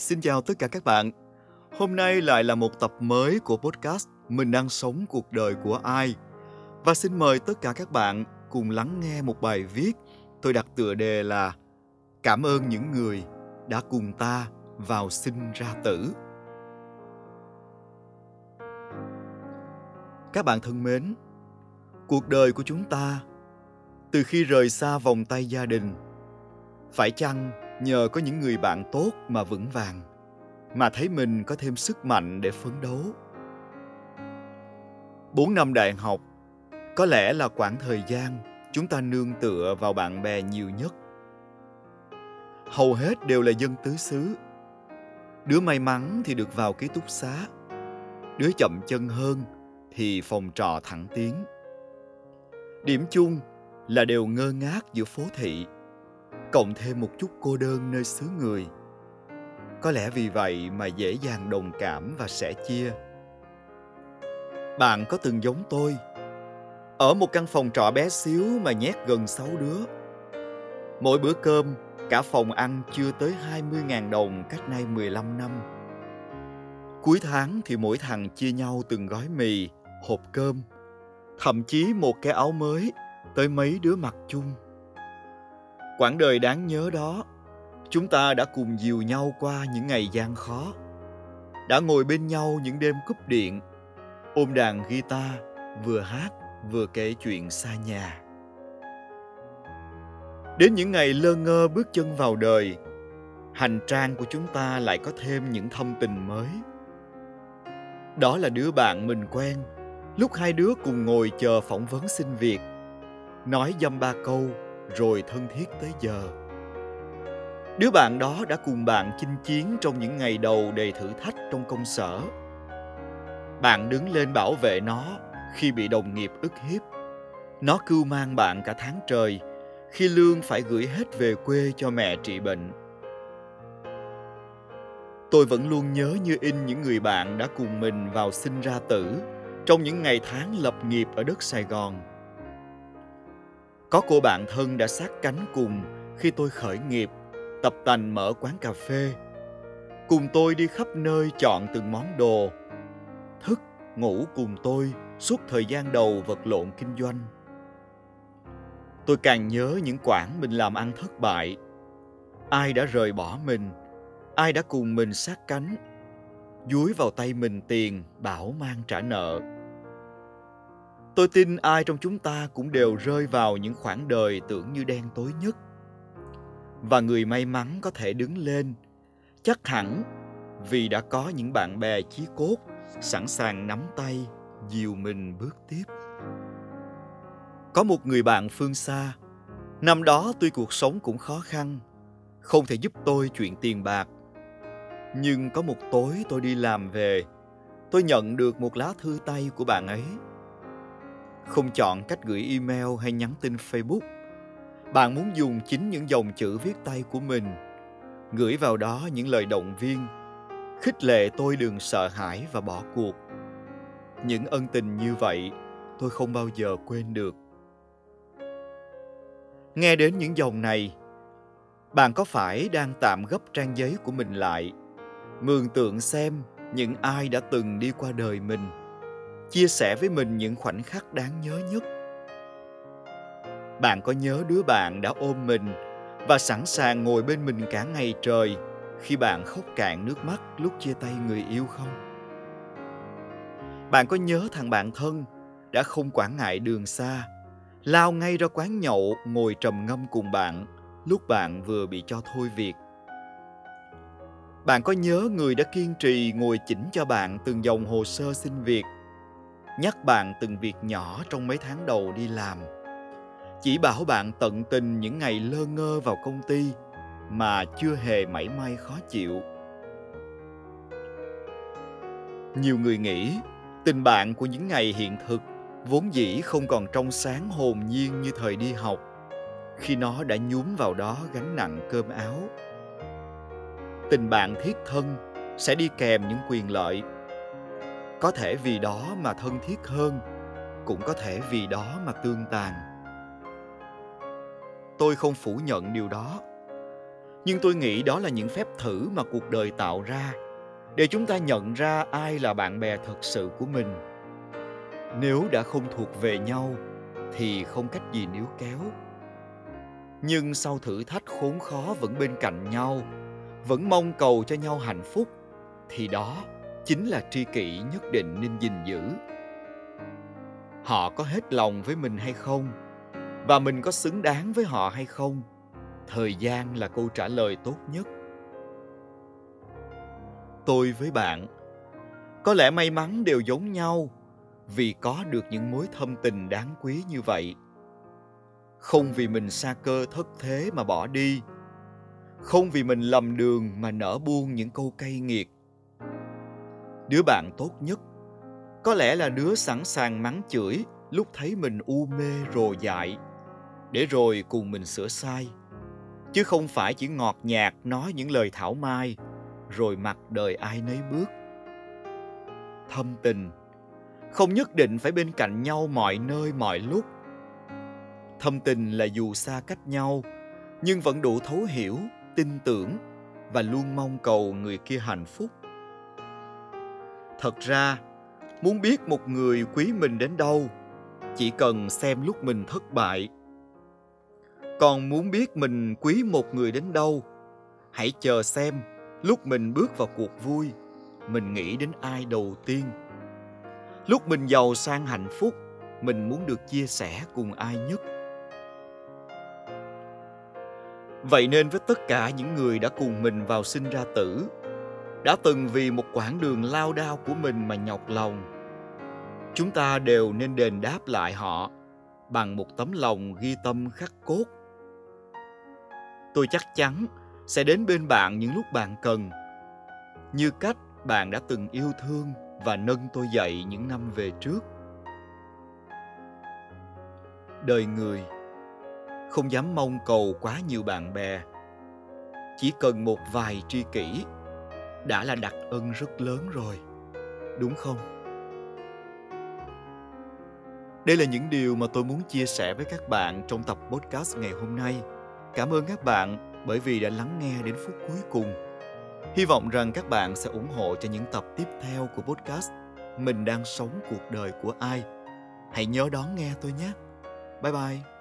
Xin chào tất cả các bạn. Hôm nay lại là một tập mới của podcast Mình đang sống cuộc đời của ai. Và xin mời tất cả các bạn cùng lắng nghe một bài viết tôi đặt tựa đề là Cảm ơn những người đã cùng ta vào sinh ra tử. Các bạn thân mến, cuộc đời của chúng ta từ khi rời xa vòng tay gia đình phải chăng nhờ có những người bạn tốt mà vững vàng, mà thấy mình có thêm sức mạnh để phấn đấu. Bốn năm đại học, có lẽ là khoảng thời gian chúng ta nương tựa vào bạn bè nhiều nhất. Hầu hết đều là dân tứ xứ. Đứa may mắn thì được vào ký túc xá, đứa chậm chân hơn thì phòng trọ thẳng tiến. Điểm chung là đều ngơ ngác giữa phố thị cộng thêm một chút cô đơn nơi xứ người có lẽ vì vậy mà dễ dàng đồng cảm và sẻ chia bạn có từng giống tôi ở một căn phòng trọ bé xíu mà nhét gần sáu đứa mỗi bữa cơm cả phòng ăn chưa tới 20.000 đồng cách nay 15 năm. Cuối tháng thì mỗi thằng chia nhau từng gói mì, hộp cơm, thậm chí một cái áo mới tới mấy đứa mặc chung. Quãng đời đáng nhớ đó, chúng ta đã cùng dìu nhau qua những ngày gian khó. Đã ngồi bên nhau những đêm cúp điện, ôm đàn guitar, vừa hát vừa kể chuyện xa nhà. Đến những ngày lơ ngơ bước chân vào đời, hành trang của chúng ta lại có thêm những thông tình mới. Đó là đứa bạn mình quen, lúc hai đứa cùng ngồi chờ phỏng vấn xin việc, nói dăm ba câu rồi thân thiết tới giờ. Đứa bạn đó đã cùng bạn chinh chiến trong những ngày đầu đầy thử thách trong công sở. Bạn đứng lên bảo vệ nó khi bị đồng nghiệp ức hiếp. Nó cưu mang bạn cả tháng trời, khi lương phải gửi hết về quê cho mẹ trị bệnh. Tôi vẫn luôn nhớ như in những người bạn đã cùng mình vào sinh ra tử trong những ngày tháng lập nghiệp ở đất Sài Gòn có cô bạn thân đã sát cánh cùng khi tôi khởi nghiệp, tập tành mở quán cà phê. Cùng tôi đi khắp nơi chọn từng món đồ. Thức, ngủ cùng tôi suốt thời gian đầu vật lộn kinh doanh. Tôi càng nhớ những quãng mình làm ăn thất bại. Ai đã rời bỏ mình, ai đã cùng mình sát cánh, dúi vào tay mình tiền bảo mang trả nợ tôi tin ai trong chúng ta cũng đều rơi vào những khoảng đời tưởng như đen tối nhất. Và người may mắn có thể đứng lên. Chắc hẳn vì đã có những bạn bè chí cốt sẵn sàng nắm tay, dìu mình bước tiếp. Có một người bạn phương xa. Năm đó tuy cuộc sống cũng khó khăn, không thể giúp tôi chuyện tiền bạc. Nhưng có một tối tôi đi làm về, tôi nhận được một lá thư tay của bạn ấy không chọn cách gửi email hay nhắn tin Facebook. Bạn muốn dùng chính những dòng chữ viết tay của mình, gửi vào đó những lời động viên, khích lệ tôi đừng sợ hãi và bỏ cuộc. Những ân tình như vậy, tôi không bao giờ quên được. Nghe đến những dòng này, bạn có phải đang tạm gấp trang giấy của mình lại, mường tượng xem những ai đã từng đi qua đời mình chia sẻ với mình những khoảnh khắc đáng nhớ nhất. Bạn có nhớ đứa bạn đã ôm mình và sẵn sàng ngồi bên mình cả ngày trời khi bạn khóc cạn nước mắt lúc chia tay người yêu không? Bạn có nhớ thằng bạn thân đã không quản ngại đường xa, lao ngay ra quán nhậu ngồi trầm ngâm cùng bạn lúc bạn vừa bị cho thôi việc? Bạn có nhớ người đã kiên trì ngồi chỉnh cho bạn từng dòng hồ sơ xin việc nhắc bạn từng việc nhỏ trong mấy tháng đầu đi làm. Chỉ bảo bạn tận tình những ngày lơ ngơ vào công ty mà chưa hề mảy may khó chịu. Nhiều người nghĩ tình bạn của những ngày hiện thực vốn dĩ không còn trong sáng hồn nhiên như thời đi học, khi nó đã nhúm vào đó gánh nặng cơm áo. Tình bạn thiết thân sẽ đi kèm những quyền lợi có thể vì đó mà thân thiết hơn, cũng có thể vì đó mà tương tàn. Tôi không phủ nhận điều đó, nhưng tôi nghĩ đó là những phép thử mà cuộc đời tạo ra để chúng ta nhận ra ai là bạn bè thật sự của mình. Nếu đã không thuộc về nhau, thì không cách gì níu kéo. Nhưng sau thử thách khốn khó vẫn bên cạnh nhau, vẫn mong cầu cho nhau hạnh phúc, thì đó chính là tri kỷ nhất định nên gìn giữ. Họ có hết lòng với mình hay không? Và mình có xứng đáng với họ hay không? Thời gian là câu trả lời tốt nhất. Tôi với bạn, có lẽ may mắn đều giống nhau vì có được những mối thâm tình đáng quý như vậy. Không vì mình xa cơ thất thế mà bỏ đi. Không vì mình lầm đường mà nở buông những câu cay nghiệt đứa bạn tốt nhất. Có lẽ là đứa sẵn sàng mắng chửi lúc thấy mình u mê rồ dại, để rồi cùng mình sửa sai. Chứ không phải chỉ ngọt nhạt nói những lời thảo mai, rồi mặc đời ai nấy bước. Thâm tình, không nhất định phải bên cạnh nhau mọi nơi, mọi lúc. Thâm tình là dù xa cách nhau, nhưng vẫn đủ thấu hiểu, tin tưởng và luôn mong cầu người kia hạnh phúc thật ra, muốn biết một người quý mình đến đâu, chỉ cần xem lúc mình thất bại. Còn muốn biết mình quý một người đến đâu, hãy chờ xem lúc mình bước vào cuộc vui, mình nghĩ đến ai đầu tiên. Lúc mình giàu sang hạnh phúc, mình muốn được chia sẻ cùng ai nhất. Vậy nên với tất cả những người đã cùng mình vào sinh ra tử đã từng vì một quãng đường lao đao của mình mà nhọc lòng. Chúng ta đều nên đền đáp lại họ bằng một tấm lòng ghi tâm khắc cốt. Tôi chắc chắn sẽ đến bên bạn những lúc bạn cần, như cách bạn đã từng yêu thương và nâng tôi dậy những năm về trước. Đời người, không dám mong cầu quá nhiều bạn bè, chỉ cần một vài tri kỷ đã là đặc ân rất lớn rồi, đúng không? Đây là những điều mà tôi muốn chia sẻ với các bạn trong tập podcast ngày hôm nay. Cảm ơn các bạn bởi vì đã lắng nghe đến phút cuối cùng. Hy vọng rằng các bạn sẽ ủng hộ cho những tập tiếp theo của podcast mình đang sống cuộc đời của ai. Hãy nhớ đón nghe tôi nhé. Bye bye.